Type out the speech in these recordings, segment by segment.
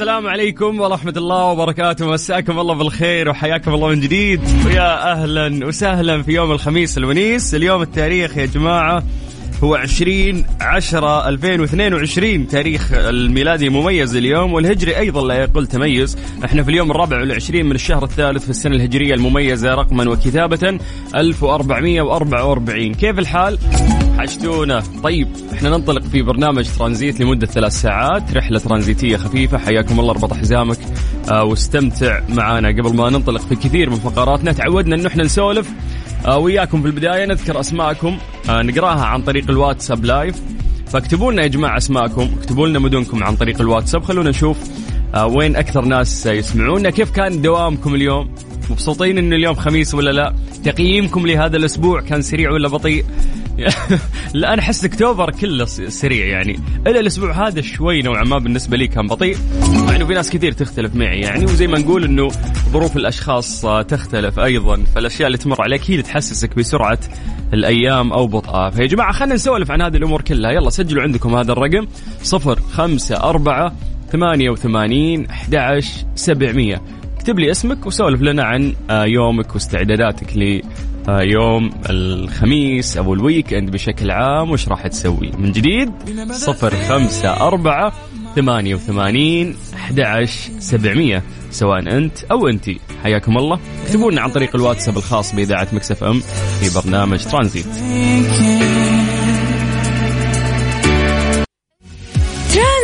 السلام عليكم ورحمة الله وبركاته. مساكم الله بالخير وحياكم الله من جديد. ويا أهلا وسهلا في يوم الخميس الونيس. اليوم التاريخ يا جماعة هو 20 10 2022 تاريخ الميلادي مميز اليوم والهجري أيضا لا يقل تميز. إحنا في اليوم الرابع والعشرين من الشهر الثالث في السنة الهجرية المميزة رقما وكتابة 1444 كيف الحال؟ حشتونا طيب إحنا ننطلق في برنامج ترانزيت لمدة ثلاث ساعات. رحلة ترانزيتية خفيفة. حياكم الله اربط حزامك آه واستمتع معنا. قبل ما ننطلق في كثير من فقراتنا تعودنا انه إحنا نسولف. آه وياكم في البداية نذكر أسماءكم. آه نقراها عن طريق الواتساب لايف. فاكتبوا لنا يا جماعة أسماءكم. اكتبوا لنا مدنكم عن طريق الواتساب. خلونا نشوف آه وين أكثر ناس يسمعونا. كيف كان دوامكم اليوم؟ مبسوطين إنه اليوم خميس ولا لا؟ تقييمكم لهذا الأسبوع كان سريع ولا بطيء؟ لا أنا أحس أكتوبر كله سريع يعني. الا الأسبوع هذا شوي نوعا ما بالنسبة لي كان بطيء مع إنه في ناس كثير تختلف معي يعني. وزي ما نقول إنه ظروف الأشخاص تختلف أيضا فالأشياء اللي تمر عليك هي اللي تحسسك بسرعة الأيام أو بطئها. فيا جماعة خلينا نسولف عن هذه الأمور كلها. يلا سجلوا عندكم هذا الرقم 0 5 4 88 11 700 اكتب لي اسمك وسولف لنا عن آه، يومك واستعداداتك يوم الخميس أو الويك إند بشكل عام وش راح تسوي؟ من جديد؟ صفر خمسة أربعة ثمانية وثمانين أحد سبعمية. سواء أنت أو أنتي حياكم الله. اكتبوا عن طريق الواتساب الخاص بإذاعة Mix FM في برنامج ترانزيت.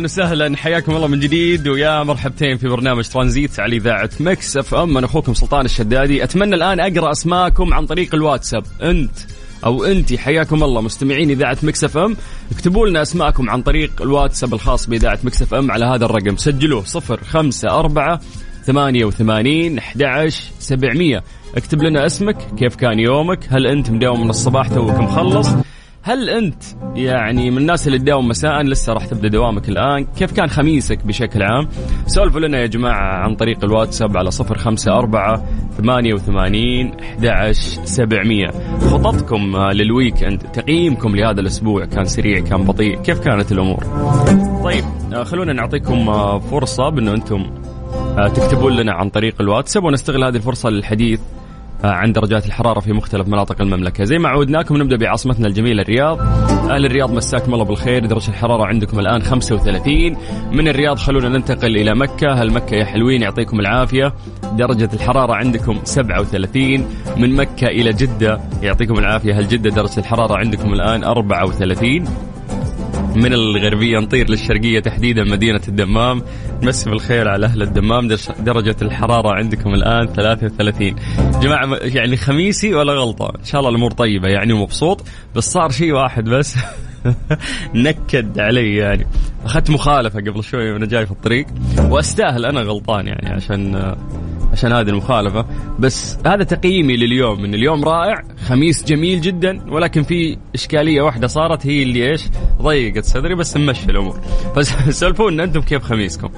أهلا وسهلا. حياكم الله من جديد ويا مرحبتين في برنامج ترانزيت على إذاعة Mix FM. أنا أخوكم سلطان الشدادي. أتمنى الآن أقرأ اسماءكم عن طريق الواتساب. أنت أو انت حياكم الله. مستمعين إذاعة Mix FM اكتبوا لنا اسماءكم عن طريق الواتساب الخاص بإذاعة Mix FM على هذا الرقم. سجلوه 054 88 11 700 اكتب لنا اسمك كيف كان يومك هل أنت مداوم من الصباح توك مخلص؟ هل أنت يعني من الناس اللي تداوم مساء لسه راح تبدأ دوامك الآن؟ كيف كان خميسك بشكل عام؟ سولفوا لنا يا جماعة عن طريق الواتساب على 054 88 11 700 خططكم لل weekend تقييمكم لهذا الأسبوع كان سريع كان بطيء. كيف كانت الأمور؟ طيب آه، خلونا نعطيكم آه، فرصة بأنه أنتم آه، تكتبون لنا عن طريق الواتساب ونستغل هذه الفرصة للحديث عن درجات الحرارة في مختلف مناطق المملكة. زي ما عودناكم نبدأ بعاصمتنا الجميلة الرياض. أهل الرياض مساكم الله بالخير. درجة الحرارة عندكم الآن 35 من الرياض خلونا ننتقل إلى مكة. هل مكة يا حلوين يعطيكم العافية. درجة الحرارة عندكم 37 من مكة إلى جدة يعطيكم العافية. هل جدة درجة الحرارة عندكم الآن 34 من الغربية نطير للشرقية تحديدا مدينة الدمام. نمسي بالخير على أهل الدمام درجة الحرارة عندكم الآن 33 جماعة يعني خميسي ولا غلطة؟ إن شاء الله الأمور طيبة يعني ومبسوط بس صار شيء واحد بس نكد علي يعني. أخذت مخالفة قبل شوي وأنا جاي في الطريق وأستاهل أنا غلطان يعني عشان عشان هذه المخالفة. بس هذا تقييمي لليوم إن اليوم رائع خميس جميل جدا ولكن في إشكالية واحدة صارت هي اللي إيش؟ ضيقت صدري بس نمشي الأمور. فسولفونا أنتم كيف خميسكم.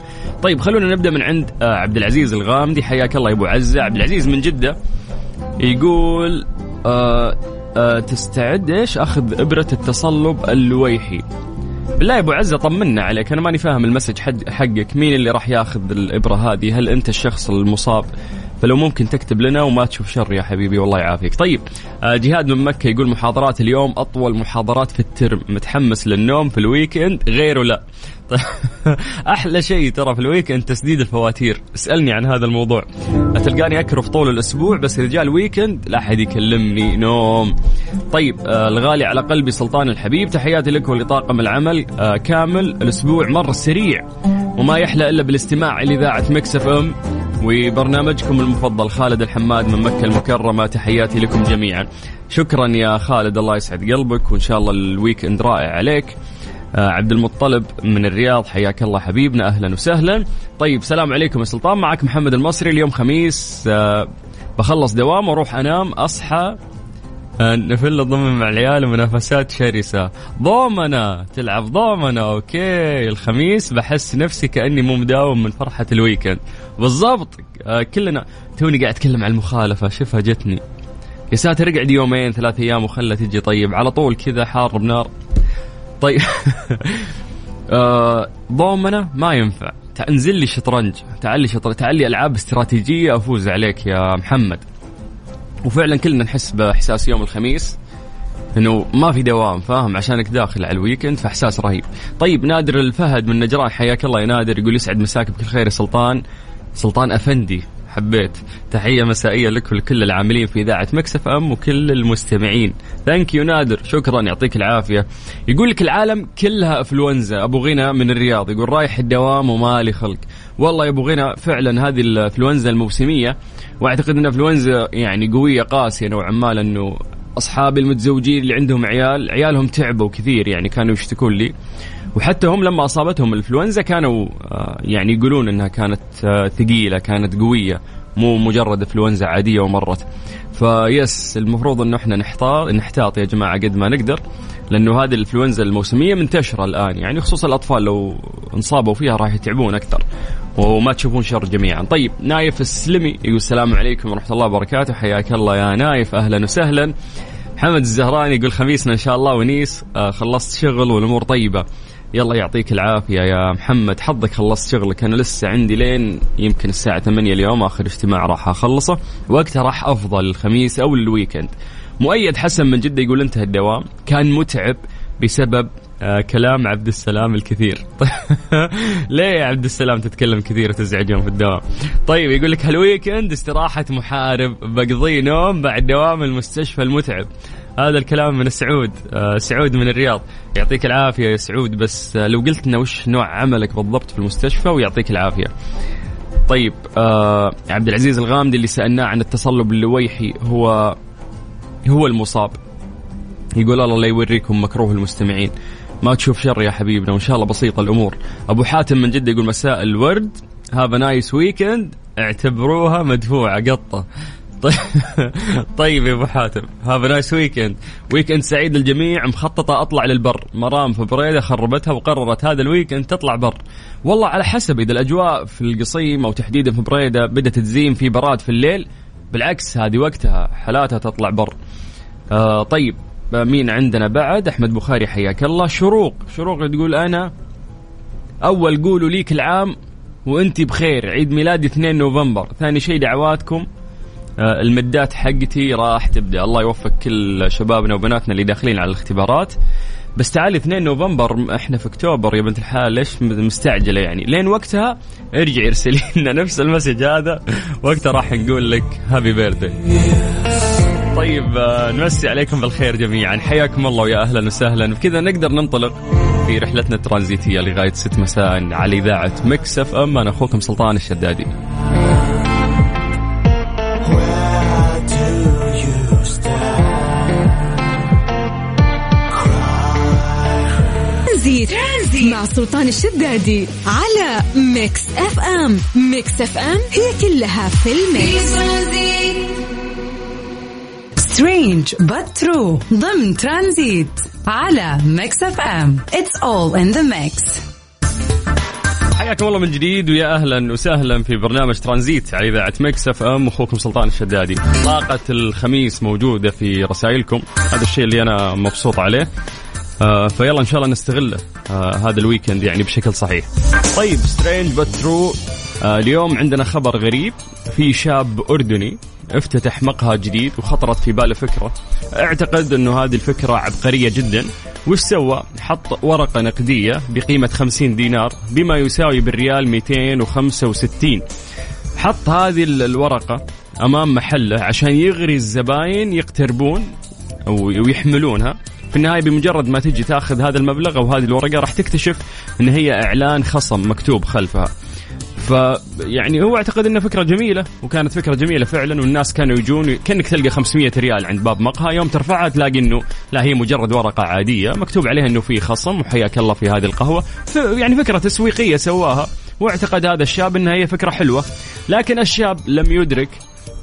طيب خلونا نبدأ من عند آه، عبد العزيز الغامدي. حياك الله يا أبو عزة. عبد العزيز من جدة يقول آه آه تستعد إيش؟ أخذ إبرة التصلب اللويحي. بالله يا أبو عزة طمنا عليك. أنا ماني فاهم ال message حقك. مين اللي راح ياخذ الإبرة هذه؟ هل أنت الشخص المصاب؟ فلو ممكن تكتب لنا وما تشوف شر يا حبيبي والله يعافيك. طيب آه، جهاد من مكة يقول محاضرات اليوم أطول محاضرات في ال term. متحمس للنوم في ال weekend؟ غيره لا. أحلى شيء ترى في ال weekend تسديد الفواتير. اسألني عن هذا الموضوع. تلقاني أكرف طول الأسبوع بس اذا جاء ال weekend لا أحد يكلمني. نوم. طيب آه الغالي على قلبي سلطان الحبيب. تحياتي لك ولطاقم العمل. آه كامل. الأسبوع مر سريع وما يحلى إلا بالاستماع لإذاعة Mix FM. وبرنامجكم المفضل خالد الحماد من مكة المكرمة. تحياتي لكم جميعا. شكرا يا خالد الله يسعد قلبك وإن شاء الله ال weekend رائع عليك. آه عبد المطلب من الرياض حياك الله حبيبنا أهلا وسهلا. طيب سلام عليكم يا سلطان. معك محمد المصري اليوم خميس. آه بخلص دوام وأروح أنام أصحى. نفل ضومنة مع العيال ومنافسات شرسة. ضومنة تلعب ضومنة أوكي. الخميس بحس نفسي كأني مو مداوم من فرحة ال weekend. بالضبط. آه كلنا توني قاعد أتكلم عن المخالفة. شوفها جتني. يا ساتر اقعد يومين ثلاث أيام وخلها تجي. طيب على طول كذا حار بنار. طيب. آه ضومنه ما ينفع. انزل لي شطرنج. تعال لي شطرنج تعال لي ألعاب استراتيجية أفوز عليك يا محمد. وفعلا كلنا نحس بإحساس يوم الخميس إنه ما في دوام فاهم؟ عشانك داخل على ال weekend فإحساس رهيب. طيب نادر الفهد من نجران حياك الله يا نادر يقول يسعد مساك بكل خير يا سلطان. سلطان أفندي حبيت. تحية مسائية لك ولكل العاملين في إذاعة Mix FM وكل المستمعين. ثانك يو نادر. شكرا يعطيك العافية. يقول لك العالم كلها أفلونزا أبو غنى من الرياض يقول رايح الدوام ومالي خلق. والله يا أبو غنى فعلا هذه الأفلونزا الموسمية وأعتقد أن أفلونزا يعني قوية قاسية نوعا ما لأنه أصحابي المتزوجين اللي عندهم عيال عيالهم تعبوا كثير يعني كانوا يشتكون لي. وحتى هم لما أصابتهم الانفلونزا كانوا آه، يعني يقولون إنها كانت آه، ثقيلة كانت قوية مو مجرد انفلونزا عادية ومرت. فبس المفروض إنه إحنا نحتاط نحتاط يا جماعة قد ما نقدر لأنه هذه الانفلونزا الموسمية منتشرة الآن يعني خصوصا الأطفال لو انصابوا فيها راح يتعبون أكثر. وما تشوفون شر جميعا. طيب نايف السلمي يقول السلام عليكم ورحمة الله وبركاته. حياك الله يا نايف. أهلا وسهلا. محمد الزهراني يقول خميسنا إن شاء الله ونيس. آه خلصت شغل والأمور طيبة. يلا يعطيك العافية يا محمد. حظك خلصت شغلك. أنا لسه عندي لين يمكن الساعة 8 اليوم آخر اجتماع راح أخلصه. وقتها راح أفضى للخميس أو ال weekend. مؤيد حسن من جدة يقول انتهى الدوام. كان متعب بسبب آه كلام عبد السلام الكثير. ليه يا عبد السلام تتكلم كثير وتزعجهم في الدوام؟ طيب يقول لك هال weekend استراحة محارب بقضي نوم بعد دوام المستشفى المتعب؟ هذا الكلام من سعود آه سعود من الرياض. يعطيك العافية يا سعود بس آه لو قلت لنا وش نوع عملك بالضبط في المستشفى ويعطيك العافية. طيب آه عبد العزيز الغامدي اللي سألناه عن التصلب اللويحي هو هو المصاب. يقول الله لا يوريكم مكروه المستمعين. ما تشوف شر يا حبيبنا وإن شاء الله بسيطة الأمور. أبو حاتم من جدة يقول مساء الورد. have nice weekend اعتبروها مدفوعة قطة. طيب طيب يا أبو حاتم. have nice weekend weekend سعيد للجميع. مخططة أطلع للبر. مرام في بريدة خربتها وقررت هذا ال weekend تطلع بر. والله على حسب إذا الأجواء في القصيم أو تحديدا في بريدة بدأت تزين في براد في الليل بالعكس هذه وقتها حالاتها تطلع بر. آه طيب. مين عندنا بعد؟ أحمد بخاري حياك الله. شروق. شروق تقول أنا أول قولوا ليك العام وأنت بخير. عيد ميلادي 2 نوفمبر. ثاني شيء دعواتكم. آه، المدات حقتي راح تبدأ. الله يوفق كل شبابنا وبناتنا اللي داخلين على الاختبارات. بس تعالي 2 نوفمبر إحنا في أكتوبر. يا بنت الحلال ليش مستعجلة يعني؟ لين وقتها ارجعي ارسلي لنا نفس ال message هذا. وقتها راح نقول لك happy birthday طيب آه، نمسي عليكم بالخير جميعا. حياكم الله ويا أهلا وسهلا. بكذا نقدر ننطلق في رحلتنا الترانزيتية لغاية 6 مساء على إذاعة Mix FM. أنا أخوكم سلطان الشدادي. ترانزيت مع سلطان الشدادي على Mix FM. Mix FM هي كلها في ال mix. strange true ضمن ترانزيت على Mix FM it's all in the mix حياكم الله من جديد ويا أهلا وسهلا في برنامج ترانزيت على إذاعة Mix FM أخوكم سلطان الشدادي. طاقة الخميس موجودة في رسائلكم، هذا الشيء اللي أنا مبسوط عليه. آه فيلا إن شاء الله نستغله آه هذا ال weekend يعني بشكل صحيح. طيب strange but true آه اليوم عندنا خبر غريب في شاب أردني افتتح مقهى جديد وخطرت في باله فكرة. اعتقد أنه هذه الفكرة عبقرية جدا. وش سوى؟ حط ورقة نقدية بقيمة 50 دينار بما يساوي بالريال 265 حط هذه الورقة أمام محله عشان يغري الزباين يقتربون أو يحملونها في النهاية بمجرد ما تجي تاخذ هذا المبلغ أو هذه الورقة راح تكتشف أن هي إعلان خصم مكتوب خلفها. فيعني هو أعتقد إنها فكرة جميلة وكانت فكرة جميلة فعلا والناس كانوا يجون كأنك تلقى 500 ريال عند باب مقهى يوم ترفعها تلاقي إنه لا هي مجرد ورقة عادية مكتوب عليها إنه في خصم وحياك الله في هذه القهوة. يعني فكرة تسويقية سواها وأعتقد هذا الشاب إنها هي فكرة حلوة. لكن الشاب لم يدرك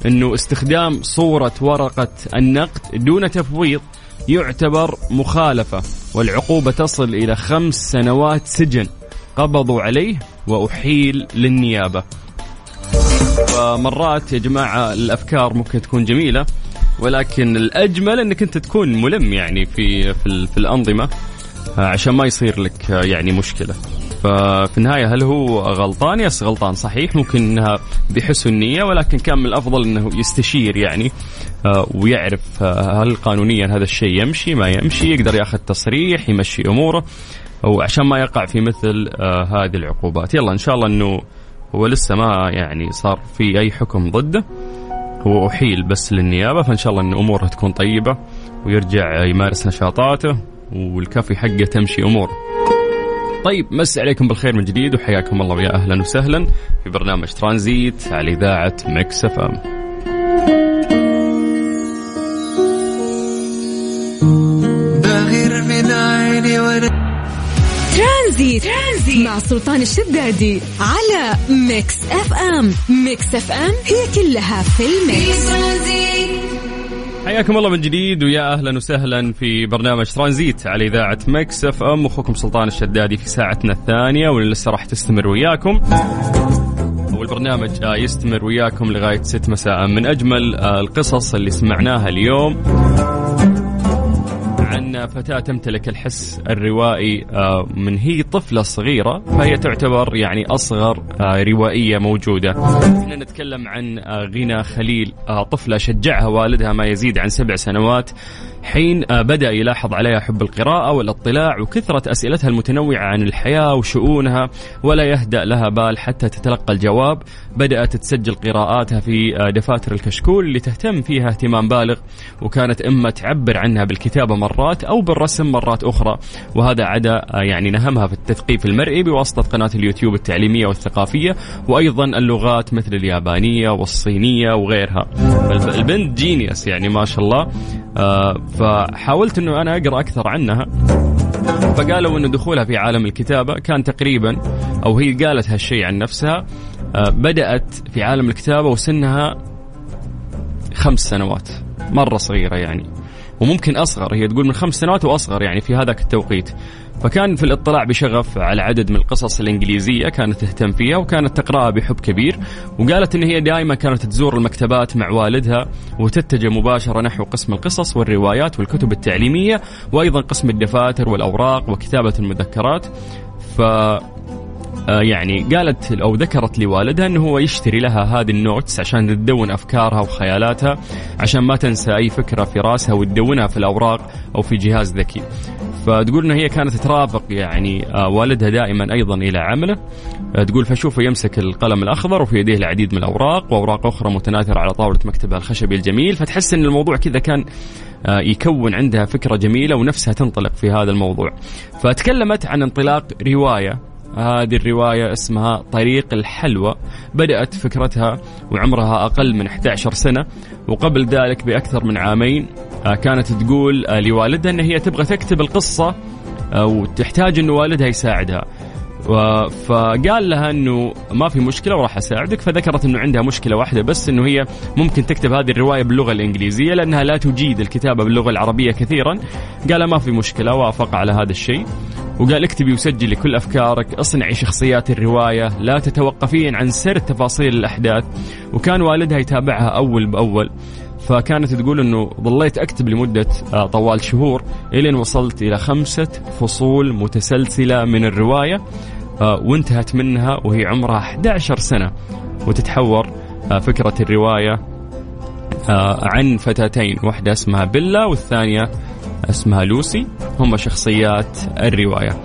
إنه استخدام صورة ورقة النقد دون تفويض يعتبر مخالفة والعقوبة تصل إلى خمس سنوات سجن. قبضوا عليه وأحيل للنيابة. فمرات يا جماعة الأفكار ممكن تكون جميلة ولكن الأجمل أنك أنت تكون ملم يعني في, في, في الأنظمة عشان ما يصير لك يعني مشكلة. ففي النهاية هل هو غلطان؟ يس غلطان صحيح. ممكن إنها بحسن النية ولكن كان من الأفضل إنه يستشير يعني آه، ويعرف آه، هل قانونيا هذا الشيء يمشي ما يمشي يقدر ياخذ تصريح يمشي أموره. وعشان ما يقع في مثل آه هذه العقوبات. يلا إن شاء الله إنه هو لسه ما يعني صار في أي حكم ضده. هو أحيل بس للنيابة فإن شاء الله إن أموره تكون طيبة ويرجع يمارس نشاطاته والكافي حقه تمشي أموره. طيب مس عليكم بالخير من جديد وحياكم الله ويا أهلا وسهلا في برنامج ترانزيت على إذاعة Mix FM. من عيني ترانزيت. ترانزيت. مع سلطان الشدادي على Mix FM. Mix FM هي كلها في ال mix. حياكم الله من جديد ويا أهلا وسهلا في برنامج ترانزيت على إذاعة Mix FM. أخوكم سلطان الشدادي في ساعتنا الثانية واللي لسه راح تستمر وياكم. والبرنامج يستمر وياكم لغاية 6 مساء. من أجمل القصص اللي سمعناها اليوم. عن فتاة تمتلك الحس الروائي آه، من هي طفلة صغيرة فهي تعتبر يعني أصغر آه، روائية موجودة. إحنا نتكلم عن آه، غنى خليل طفلة شجعها والدها ما يزيد عن سبع سنوات. حين بدأ يلاحظ عليها حب القراءة والاطلاع وكثرة أسئلتها المتنوعة عن الحياة وشؤونها ولا يهدأ لها بال حتى تتلقى الجواب. بدأت تسجل قراءاتها في دفاتر الكشكول اللي تهتم فيها اهتمام بالغ وكانت إما تعبر عنها بالكتابة مرات أو بالرسم مرات أخرى. وهذا عدا يعني نهمها في التثقيف المرئي بواسطة قناة اليوتيوب التعليمية والثقافية وأيضا اللغات مثل اليابانية والصينية وغيرها. البنت جينيوس يعني ما شاء الله. آه، فحاولت أنه أنا أقرأ أكثر عنها. فقالوا أن دخولها في عالم الكتابة كان تقريبا أو هي قالت هالشيء عن نفسها آه، بدأت في عالم الكتابة وسنها خمس سنوات مرة صغيرة يعني. وممكن أصغر هي تقول من خمس سنوات وأصغر يعني في هذاك التوقيت. فكان في الاطلاع بشغف على عدد من القصص الإنجليزية كانت تهتم فيها وكانت تقراها بحب كبير. وقالت إن هي دائما كانت تزور المكتبات مع والدها وتتجه مباشرة نحو قسم القصص والروايات والكتب التعليمية وأيضا قسم الدفاتر والأوراق وكتابة المذكرات. ف يعني قالت أو ذكرت لوالدها إنه هو يشتري لها هذه النوتس عشان تدون أفكارها وخيالاتها عشان ما تنسى أي فكرة في راسها وتدونها في الأوراق أو في جهاز ذكي. فتقول إنه هي كانت ترافق يعني آه، والدها دائما أيضا إلى عمله. آه، تقول فشوفه يمسك القلم الأخضر وفي يديه العديد من الأوراق وأوراق أخرى متناثرة على طاولة مكتبها الخشبي الجميل. فتحس إن الموضوع كذا كان يكون عندها فكرة جميلة ونفسها تنطلق في هذا الموضوع. فتكلمت عن انطلاق رواية هذه الرواية اسمها طريق الحلوى. بدأت فكرتها وعمرها أقل من 11 سنة وقبل ذلك بأكثر من عامين. آه، كانت تقول آه، لوالدها أن هي تبغى تكتب القصة آه، وتحتاج أن والدها يساعدها. فقال لها إنه ما في مشكلة وراح أساعدك فذكرت إنه عندها مشكلة واحدة بس إنه هي ممكن تكتب هذه الرواية باللغة الإنجليزية لأنها لا تجيد الكتابة باللغة العربية كثيرا. قال ما في مشكلة وافق على هذا الشيء. وقال اكتبي وسجلي كل أفكارك اصنعي شخصيات الرواية لا تتوقفين عن سرد تفاصيل الأحداث. وكان والدها يتابعها أول بأول. فكانت تقول إنه ظليت أكتب لمدة آه، طوال شهور إلين وصلت إلى خمسة فصول متسلسلة من الرواية آه، وانتهت منها وهي عمرها 11 سنة. وتتحور آه، فكرة الرواية آه، عن فتاتين واحدة اسمها بيلا والثانية اسمها لوسي هم شخصيات الرواية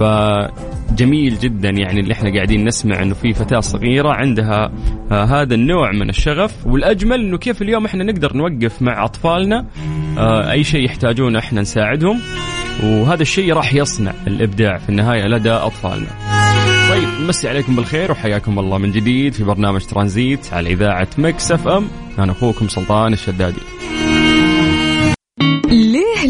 فجميل جدا يعني اللي إحنا قاعدين نسمع إنه في فتاة صغيرة عندها آه هذا النوع من الشغف والأجمل إنه كيف اليوم إحنا نقدر نوقف مع أطفالنا آه أي شيء يحتاجونه إحنا نساعدهم وهذا الشيء راح يصنع الإبداع في النهاية لدى أطفالنا. طيب مسي عليكم بالخير وحياكم الله من جديد في برنامج ترانزيت على إذاعة Mix FM أنا أخوكم سلطان الشدادي.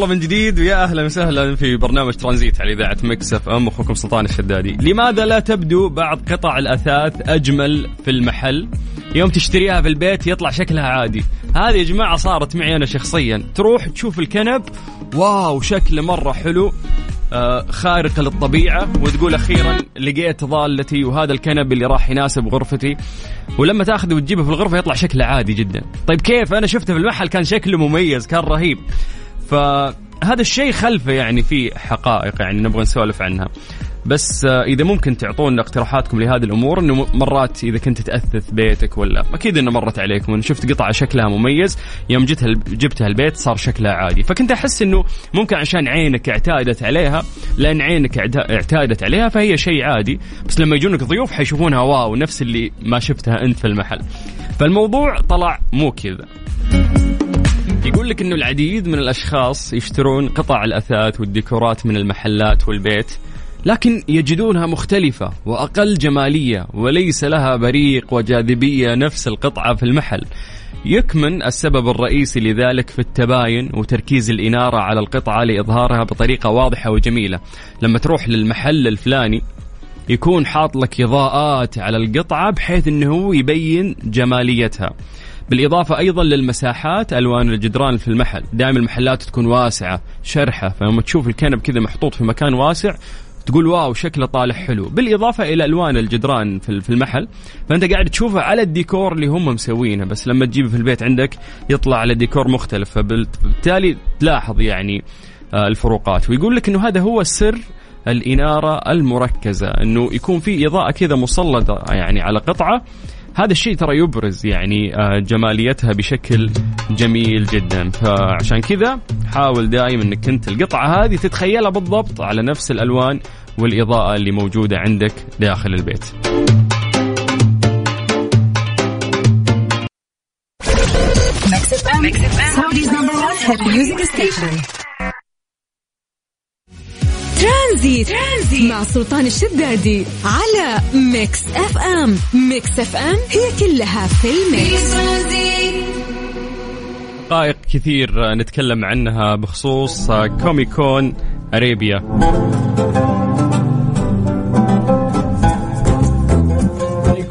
حياكم الله من جديد ويا أهلا وسهلا في برنامج ترانزيت على إذاعة Mix FM أخوكم سلطان الشدادي. لماذا لا تبدو بعض قطع الأثاث أجمل في المحل؟ يوم تشتريها في البيت يطلع شكلها عادي. هذه يا جماعة صارت معي أنا شخصيا، تروح تشوف الكنب wow شكله مرة حلو آه خارق للطبيعة وتقول أخيرا لقيت ضالتي وهذا الكنب اللي راح يناسب غرفتي ولما تاخذه وتجيبه في الغرفة يطلع شكله عادي جدا طيب كيف أنا شفته في المحل كان شكله مميز كان رهيب فهذا الشيء خلفه يعني في حقائق يعني نبغى نسولف عنها. بس آه، إذا ممكن تعطونا اقتراحاتكم لهذه الأمور إنه مرات إذا كنت تأثث بيتك ولا أكيد إنه مرت عليكم انه شفت قطعة شكلها مميز يوم جبتها جبتها البيت صار شكلها عادي. فكنت أحس إنه ممكن عشان عينك اعتادت عليها لأن عينك اعت- اعتادت عليها فهي شيء عادي. بس لما يجونك ضيوف حيشوفونها واو نفس اللي ما شفتها أنت في المحل. فالموضوع طلع مو كذا. يقول لك إنه العديد من الأشخاص يشترون قطع الأثاث والديكورات من المحلات والبيت لكن يجدونها مختلفة وأقل جمالية وليس لها بريق وجاذبية نفس القطعة في المحل. يكمن السبب الرئيسي لذلك في التباين وتركيز الإنارة على القطعة لإظهارها بطريقة واضحة وجميلة. لما تروح للمحل الفلاني يكون حاط لك إضاءات على القطعة بحيث أنه هو يبين جماليتها. بالإضافة أيضا للمساحات ألوان الجدران في المحل. دائما المحلات تكون واسعة شرحة فلما تشوف الكنب كذا محطوط في مكان واسع تقول واو شكله طالع حلو. بالإضافة إلى ألوان الجدران في المحل فأنت قاعد تشوفه على الديكور اللي هم مسوينه بس لما تجيبه في البيت عندك يطلع على ديكور مختلف. فبالتالي تلاحظ يعني آه، الفروقات. ويقول لك إنه هذا هو سر الإنارة المركزة إنه يكون في إضاءة كذا مسلطة يعني على قطعة هذا الشيء ترى يبرز يعني آه، جماليتها بشكل جميل جدا. فعشان كذا حاول دائما إنك أنت القطعة هذه تتخيلها بالضبط على نفس الألوان والإضاءة اللي موجودة عندك داخل البيت. Saudi's number one music station. ترانزيت. ترانزيت. مع سلطان الشدادي على Mix FM. Mix FM هي كلها في ال mix. دقائق كثير نتكلم عنها بخصوص Comic Con Arabia.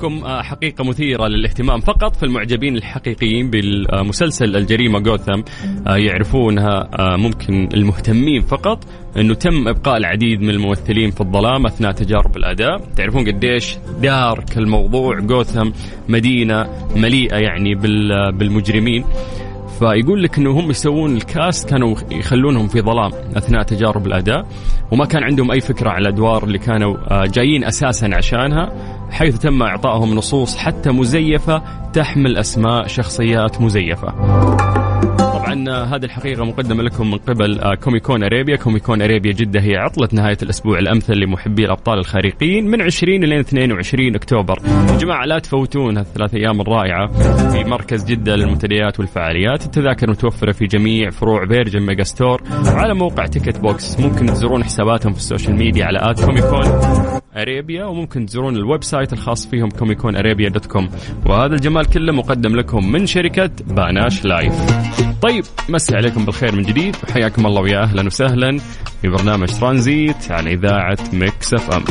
لكم حقيقة مثيرة للاهتمام فقط في المعجبين الحقيقيين بالمسلسل الجريمة جوثم يعرفونها ممكن المهتمين فقط إنه تم إبقاء العديد من الممثلين في الظلام أثناء تجارب الأداء، تعرفون قديش دارك الموضوع جوثم مدينة مليئة يعني بال- بالمجرمين. فيقول لك إنه هم يسوون الكاست كانوا يخلونهم في ظلام أثناء تجارب الأداء وما كان عندهم أي فكرة على الادوار اللي كانوا آه، جايين أساسا عشانها حيث تم إعطائهم نصوص حتى مزيفة تحمل أسماء شخصيات مزيفة. هذه الحقيقة مقدمة لكم من قبل آه، Comic Con Arabia، Comic Con Arabia جدة هي عطلة نهاية الأسبوع الأمثل لمحبي الأبطال الخارقين من 20 إلى 22 أكتوبر. يا جماعة لا تفوتون هالثلاث أيام الرائعة في مركز جدة للمنتديات والفعاليات، التذاكر متوفرة في جميع فروع Virgin Megastore وعلى موقع Ticket Box، ممكن تزورون حساباتهم في ال social media على at Comic Con Arabia وممكن تزورون ال website الخاص فيهم Comic Con Arabia dot com. وهذا الجمال كله مقدم لكم من شركة Panache Live. طيب مسي عليكم بالخير من جديد. وحياكم الله ويا أهلا وسهلا في برنامج ترانزيت على إذاعة ميكس أف أم.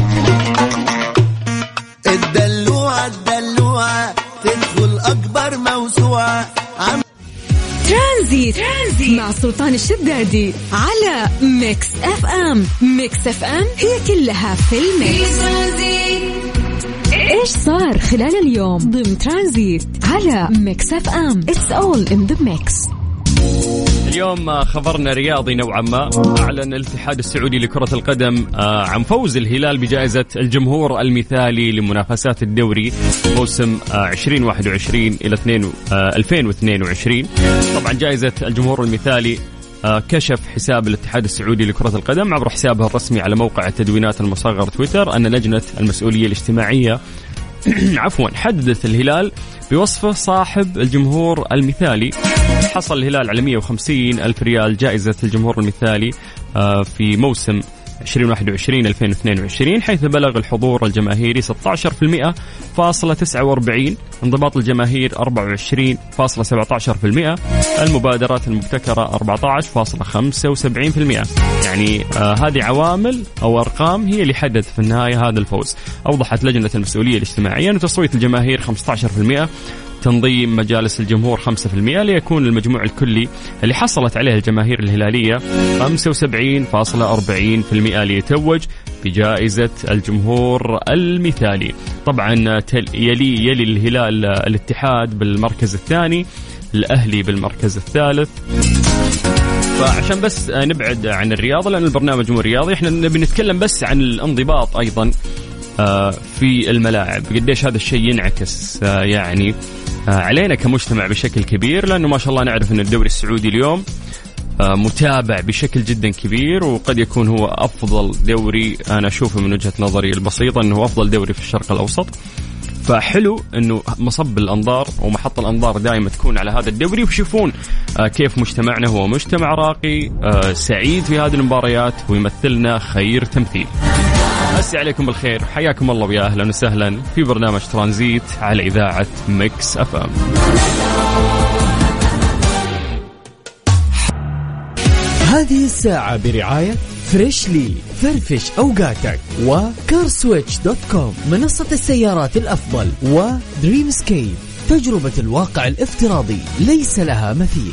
الدلوعة الدلوعة تدخل أكبر موسوعة. عم ترانزيت, ترانزيت. مع سلطان الشدادي على Mix FM. Mix FM هي كلها في ال mix. ترانزيت. إيش صار خلال اليوم ضمن ترانزيت على Mix FM؟ it's all in the mix اليوم خبرنا رياضي نوعا ما. أعلن الاتحاد السعودي لكرة القدم آه، عن فوز الهلال بجائزة الجمهور المثالي لمنافسات الدوري موسم آه، 2021 إلى 2 آه، 2022 طبعا جائزة الجمهور المثالي آه، كشف حساب الاتحاد السعودي لكرة القدم عبر حسابه الرسمي على موقع التدوينات المصغر تويتر أن لجنة المسؤولية الاجتماعية عفوا حددت الهلال بوصفه صاحب الجمهور المثالي. حصل الهلال على 150 ألف ريال جائزة الجمهور المثالي آه، في موسم 2021 2022 حيث بلغ الحضور الجماهيري 16% فاصلة 49 انضباط الجماهير 24.17% المبادرات المبتكرة 14.75% يعني آه هذه عوامل أو أرقام هي اللي حددت في النهاية هذا الفوز. أوضحت لجنة المسؤولية الاجتماعية أن تصويت الجماهير 15% تنظيم مجالس الجمهور 5% ليكون المجموع الكلي اللي حصلت عليه الجماهير الهلالية 75.40% ليتوج بجائزة الجمهور المثالي. طبعا يلي يلي الهلال الاتحاد بالمركز الثاني الأهلي بالمركز الثالث. فعشان بس نبعد عن الرياضة لأن البرنامج مو رياضي إحنا نبي نتكلم بس عن الانضباط أيضا آه، في الملاعب. قديش هذا الشيء ينعكس آه، يعني؟ علينا كمجتمع بشكل كبير لأنه ما شاء الله نعرف أن الدوري السعودي اليوم آه، متابع بشكل جدا كبير وقد يكون هو أفضل دوري أنا أشوفه من وجهة نظري البسيطة أنه أفضل دوري في الشرق الأوسط فحلو إنه مصب الأنظار ومحط الأنظار دائما تكون على هذا الدوري ويشوفون آه، كيف مجتمعنا هو مجتمع راقي آه، سعيد في هذه المباريات ويمثلنا خير تمثيل. مسي عليكم بالخير حياكم الله ويا أهلا وسهلا في برنامج ترانزيت على إذاعة Mix FM. هذه الساعة برعاية Freshly فرفش أوقاتك و CarSwitch dot com منصة السيارات الأفضل و Dreamscape تجربة الواقع الافتراضي ليس لها مثيل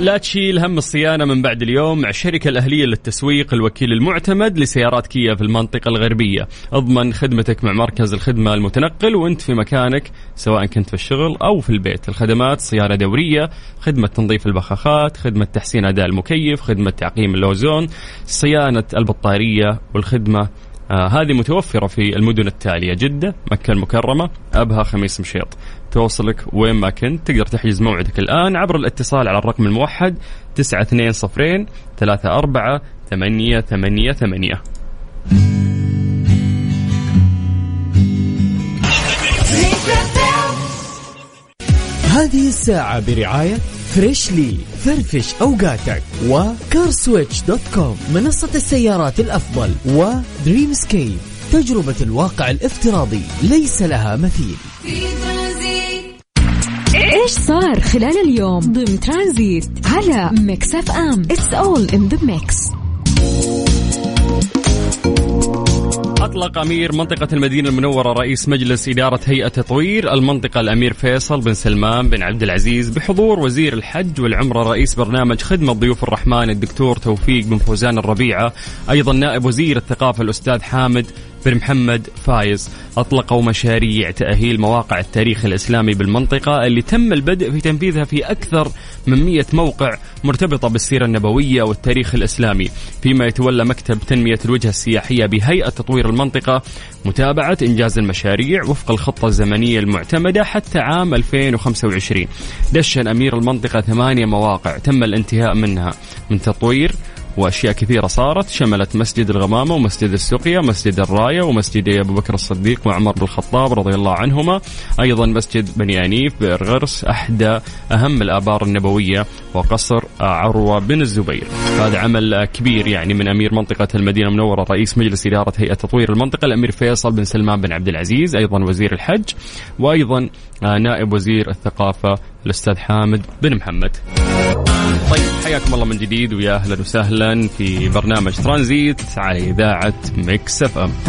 لا تشيل هم الصيانة من بعد اليوم مع الشركة الأهلية للتسويق الوكيل المعتمد لسيارات كيا في المنطقة الغربية. اضمن خدمتك مع مركز الخدمة المتنقل وانت في مكانك سواء كنت في الشغل أو في البيت. الخدمات صيانة دورية خدمة تنظيف البخاخات خدمة تحسين أداء المكيف خدمة تعقيم الأوزون صيانة البطارية والخدمة آه هذه متوفرة في المدن التالية جدة مكة المكرمة أبها خميس مشيط. توصلك وين ما كنت تقدر تحجز موعدك الآن عبر الاتصال على الرقم الموحد 920 34 ثمانية ثمانية ثمانية. هذه الساعة برعاية Freshly فرفش أوقاتك و CarSwitch dot com منصة السيارات الأفضل و Dreamscape تجربة الواقع الافتراضي ليس لها مثيل. إيش صار خلال اليوم ضمن ترانزيت على Mix FM؟ it's all in the mix أطلق أمير منطقة المدينة المنورة رئيس مجلس إدارة هيئة تطوير المنطقة الأمير فيصل بن سلمان بن عبد العزيز بحضور وزير الحج والعمرة رئيس برنامج خدمة ضيوف الرحمن الدكتور توفيق بن فوزان الربيعة أيضا نائب وزير الثقافة الأستاذ حامد بن محمد فايز. أطلقوا مشاريع تأهيل مواقع التاريخ الإسلامي بالمنطقة اللي تم البدء في تنفيذها في أكثر من 100 موقع مرتبطة بالسيرة النبوية والتاريخ الإسلامي. فيما يتولى مكتب تنمية الوجهة السياحية بهيئة تطوير المنطقة متابعة إنجاز المشاريع وفق الخطة الزمنية المعتمدة حتى عام 2025 دشن أمير المنطقة ثمانية مواقع تم الانتهاء منها. من تطوير وأشياء كثيرة صارت. شملت مسجد الغمامة ومسجد السقيا مسجد الراية ومسجد أبو بكر الصديق وعمر بن الخطاب رضي الله عنهما. أيضا مسجد بني أنيف بئر غرس احدى أهم الآبار النبوية وقصر عروة بن الزبير. هذا عمل كبير يعني من أمير منطقة المدينة المنورة رئيس مجلس إدارة هيئة تطوير المنطقة الأمير فيصل بن سلمان بن عبد العزيز أيضا وزير الحج وأيضا نائب وزير الثقافة الأستاذ حامد بن محمد. طيب حياكم الله من جديد ويا أهلا وسهلا في برنامج ترانزيت على إذاعة Mix FM.